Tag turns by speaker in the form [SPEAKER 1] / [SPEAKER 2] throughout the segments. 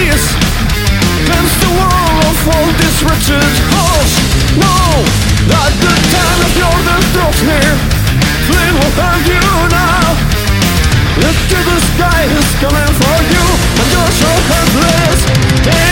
[SPEAKER 1] this Pins the world of all this wretched house. Now, at the time of your death of here. Flynn will have you now. Look to the sky is coming for you. And you're so helpless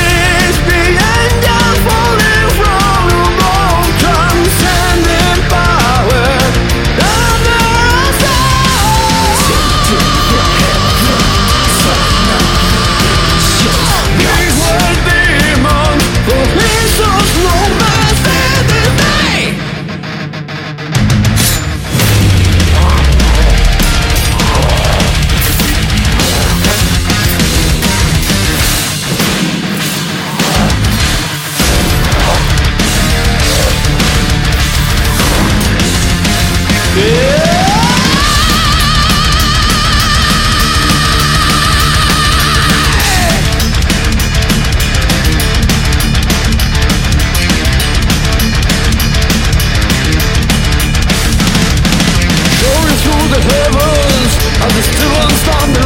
[SPEAKER 1] Still to understand the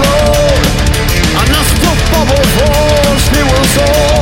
[SPEAKER 1] And I spoke for both he was will